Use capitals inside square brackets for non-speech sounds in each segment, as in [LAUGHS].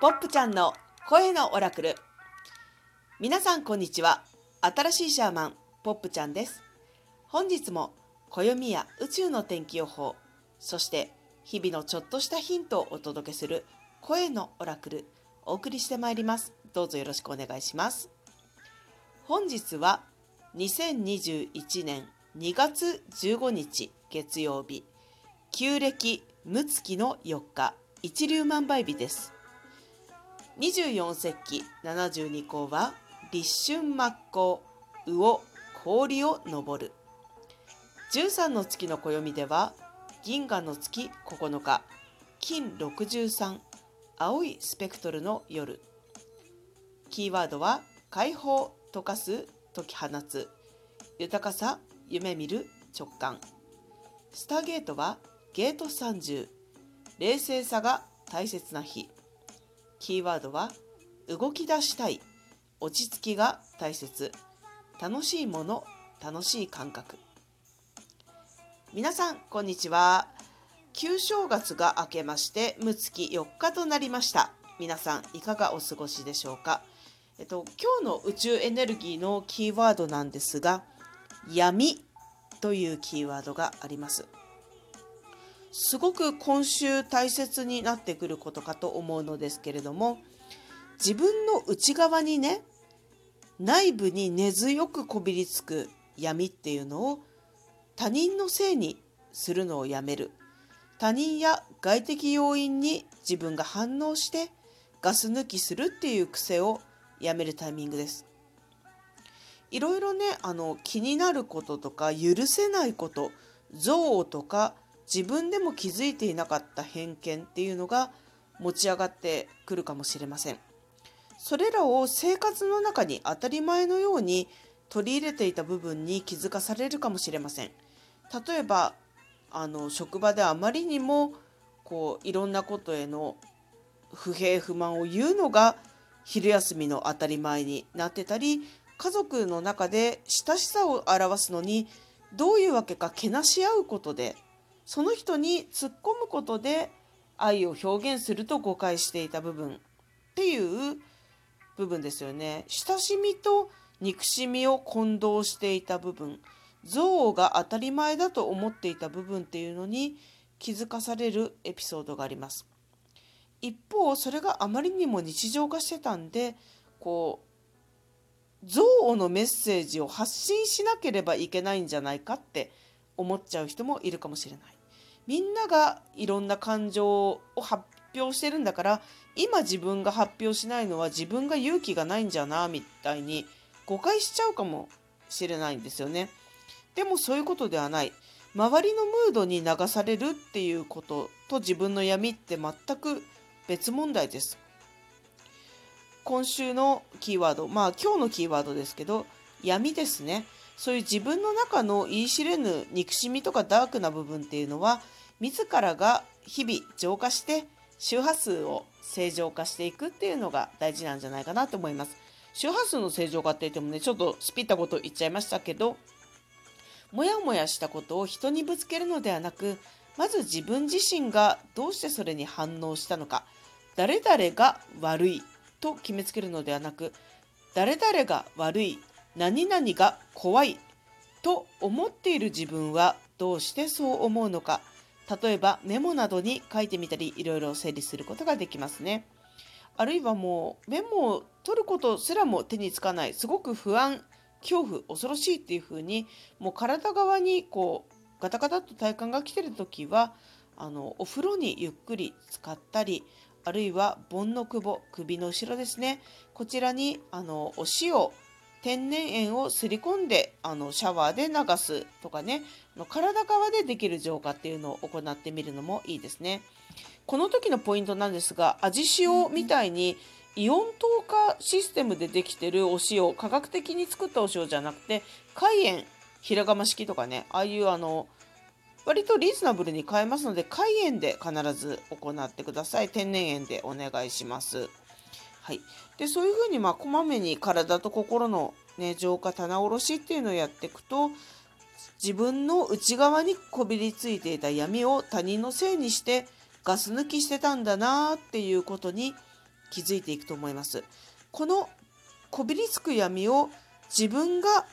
ポップちゃんの声のオラクル。皆さんこんにちは。新しいシャーマンポップちゃんです。本日も暦や宇宙の天気予報そして日々のちょっとしたヒントをお届けする声のオラクルお送りしてまいります。どうぞよろしくお願いします。本日は2021年2月15日月曜日。旧暦六月の4日。一粒万倍日です。24節気72項は立春末光魚氷を登る。13の月の暦では銀河の月9日。金63青いスペクトルの夜。キーワードは解放溶かす解き放つ。豊かさ夢見る直感。スターゲートはゲート30冷静さが大切な日。キーワードは動き出したい。落ち着きが大切。楽しいもの楽しい感覚。皆さんこんにちは。旧正月が明けまして6月4日となりました。皆さんいかがお過ごしでしょうか？えっと今日の宇宙エネルギーのキーワードなんですが闇というキーワードがあります。すごく今週大切になってくることかと思うのですけれども自分の内側にね内部に根強くこびりつく闇っていうのを他人のせいにするのをやめる。他人や外的要因に自分が反応してガス抜きするっていう癖をやめるタイミングです。いろいろねあの気になることとか許せないこと憎悪とか自分でも気づいていなかった偏見っていうのが持ち上がってくるかもしれません。それらを生活の中に当たり前のように取り入れていた部分に気づかされるかもしれません。例えばあの職場であまりにもこういろんなことへの不平不満を言うのが昼休みの当たり前になってたり家族の中で親しさを表すのにどういうわけかけなし合うことでその人に突っ込むことで愛を表現すると誤解していた部分っていう部分ですよね。親しみと憎しみを混同していた部分憎悪が当たり前だと思っていた部分っていうのに気づかされるエピソードがあります。一方それがあまりにも日常化してたんでこう憎悪のメッセージを発信しなければいけないんじゃないかって思っちゃう人もいるかもしれない。みんながいろんな感情を発表してるんだから今自分が発表しないのは自分が勇気がないんじゃなみたいに誤解しちゃうかもしれないんですよね。でもそういうことではない。周りのムードに流されるっていうことと自分の闇って全く別問題です。今週のキーワード、まあ今日のキーワードですけど、闇ですね。そういう自分の中の言い知れぬ憎しみとかダークな部分っていうのは自らが日々浄化して周波数を正常化していくっていうのが大事なんじゃないかなと思います。周波数の正常化って言ってもね、ちょっとスピったこと言っちゃいましたけど、もやもやしたことを人にぶつけるのではなく、まず自分自身がどうしてそれに反応したのか、誰々が悪いと決めつけるのではなく、誰々が悪い、何々が怖いと思っている自分はどうしてそう思うのか、例えばメモなどに書いてみたりいろいろ整理することができますね。あるいはもうメモを取ることすらも手につかないすごく不安恐怖恐ろしいっていう風にもう体側にこうガタガタっと体感が来てる時はあのお風呂にゆっくり使ったりあるいは盆の久保首の後ろですねこちらにあのお塩天然塩をすり込んであのシャワーで流すとかね体側でできる浄化っていうのを行ってみるのもいいですね。この時のポイントなんですが味塩みたいにイオン透過システムでできてるお塩科学的に作ったお塩じゃなくて海塩平釜式とかねああいうあの割とリーズナブルに買えますので海塩で必ず行ってください天然塩でお願いします。はい、でそういうふうにまあこまめに体と心の、ね、浄化棚卸しっていうのをやっていくと自分の内側にこびりついていた闇を他人のせいにしてガス抜きしてたんだなっていうことに気づいていくと思います。このこびりつく闇を自分が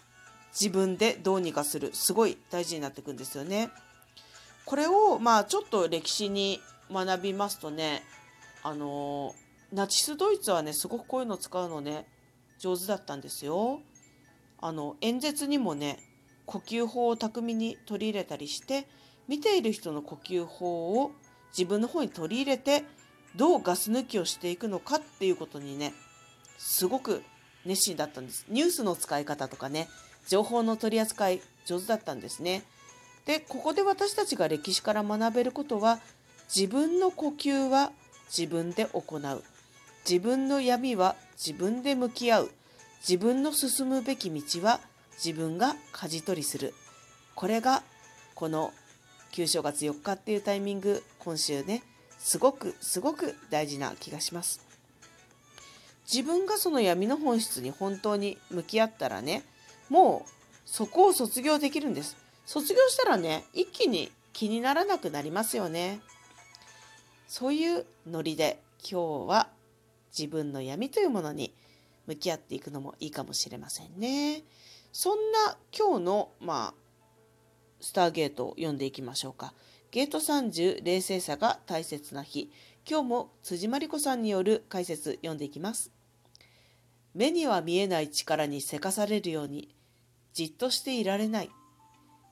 自分でどうにかするすごい大事になっていくんですよね。これをまあちょっと歴史に学びますとねあのナチスドイツはねすごくこういうの使うのね上手だったんですよ。あの演説にもね呼吸法を巧みに取り入れたりして見ている人の呼吸法を自分の方に取り入れてどうガス抜きをしていくのかっていうことにねすごく熱心だったんです。ニュースの使い方とかね情報の取り扱い上手だったんですね。でここで私たちが歴史から学べることは自分の呼吸は自分で行う自分の闇は自分で向き合う。自分の進むべき道は自分が舵取りする。これがこの旧正月4日っていうタイミング今週ねすごくすごく大事な気がします。自分がその闇の本質に本当に向き合ったらねもうそこを卒業できるんです。卒業したらね、一気に気にならなくなりますよね。そういうノリで今日は自分の闇というものに向き合っていくのもいいかもしれませんね。そんな今日の、まあ、スターゲートを読んでいきましょうか。ゲート30冷静さが大切な日。今日も辻真理子さんによる解説読んでいきます。目には見えない力にせかされるようにじっとしていられない。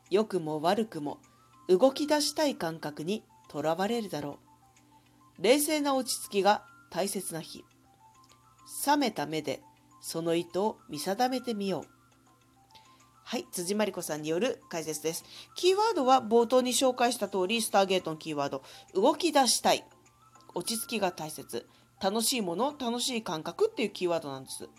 良くも悪くも動き出したい感覚にとらわれるだろう。冷静な落ち着きが大切な日。冷めた目でその意図を見定めてみよう。はい、辻真理子さんによる解説です。キーワードは冒頭に紹介した通り、スターゲートのキーワード、動き出したい、落ち着きが大切、楽しいもの、楽しい感覚っていうキーワードなんです。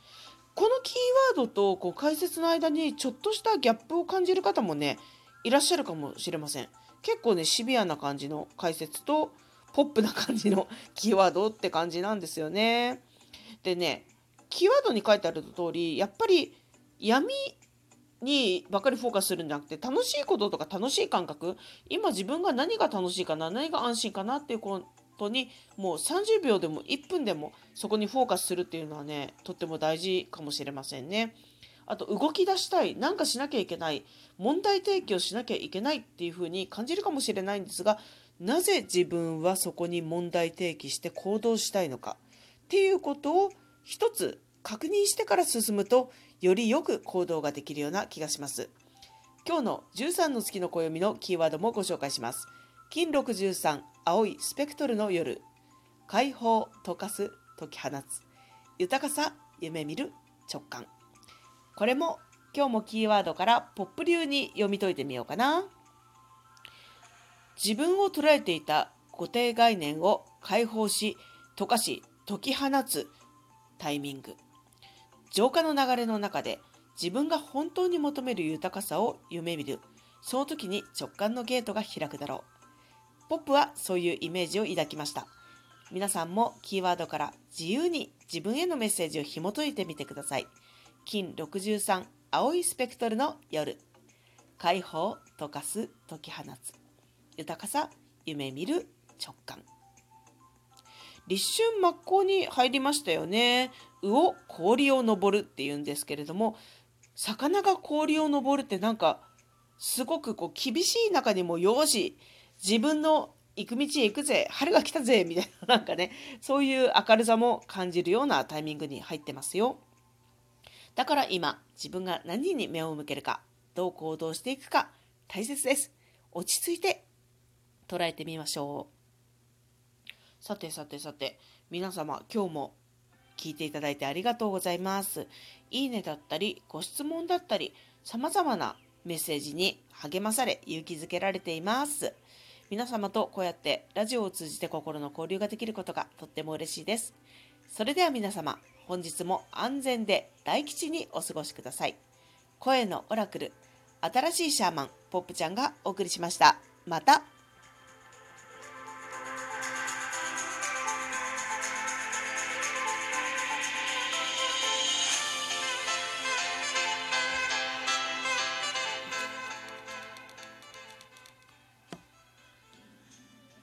このキーワードとこう解説の間にちょっとしたギャップを感じる方もね、いらっしゃるかもしれません。結構ね、シビアな感じの解説と、ポップな感じのキーワードって感じなんですよね。でね、キーワードに書いてある通り、やっぱり闇にばかりフォーカスするんじゃなくて、楽しいこととか楽しい感覚、今自分が何が楽しいかな、何が安心かなっていうことに、もう30秒でも1分でもそこにフォーカスするっていうのはね、とっても大事かもしれませんね。あと動き出したい、なんかしなきゃいけない、問題提起をしなきゃいけないっていうふうに感じるかもしれないんですが、なぜ自分はそこに問題提起して行動したいのかっていうことを一つ確認してから進むと、よりよく行動ができるような気がします。今日の13の月の暦のキーワードもご紹介します。金63、青いスペクトルの夜、解放、溶かす、解き放つ、豊かさ、夢見る、直感。これも今日もキーワードからポップ流に読み解いてみようかな。自分を捉えていた固定概念を解放し、溶かし、解き放つタイミング。浄化の流れの中で自分が本当に求める豊かさを夢見る。その時に直感のゲートが開くだろう。ポップはそういうイメージを抱きました。皆さんもキーワードから自由に自分へのメッセージを紐解いてみてください。金63青いスペクトルの夜解放溶かす解き放つ豊かさ夢見る直感立春真っ向に入りましたよね魚氷を登るっていうんですけれども魚が氷を登るってなんかすごくこう厳しい中にもよし自分の行く道へ行くぜ春が来たぜみたいな [LAUGHS] なんかねそういう明るさも感じるようなタイミングに入ってますよ。だから今、自分が何に目を向けるか、どう行動していくか、大切です。落ち着いて捉えてみましょう。さてさてさて、皆様、今日も聞いていただいてありがとうございます。いいねだったり、ご質問だったり、様々なメッセージに励まされ、勇気づけられています。皆様とこうやってラジオを通じて心の交流ができることがとっても嬉しいです。それでは皆様、本日も安全で大吉にお過ごしください。声のオラクル、新しいシャーマン、ポップちゃんがお送りしました。また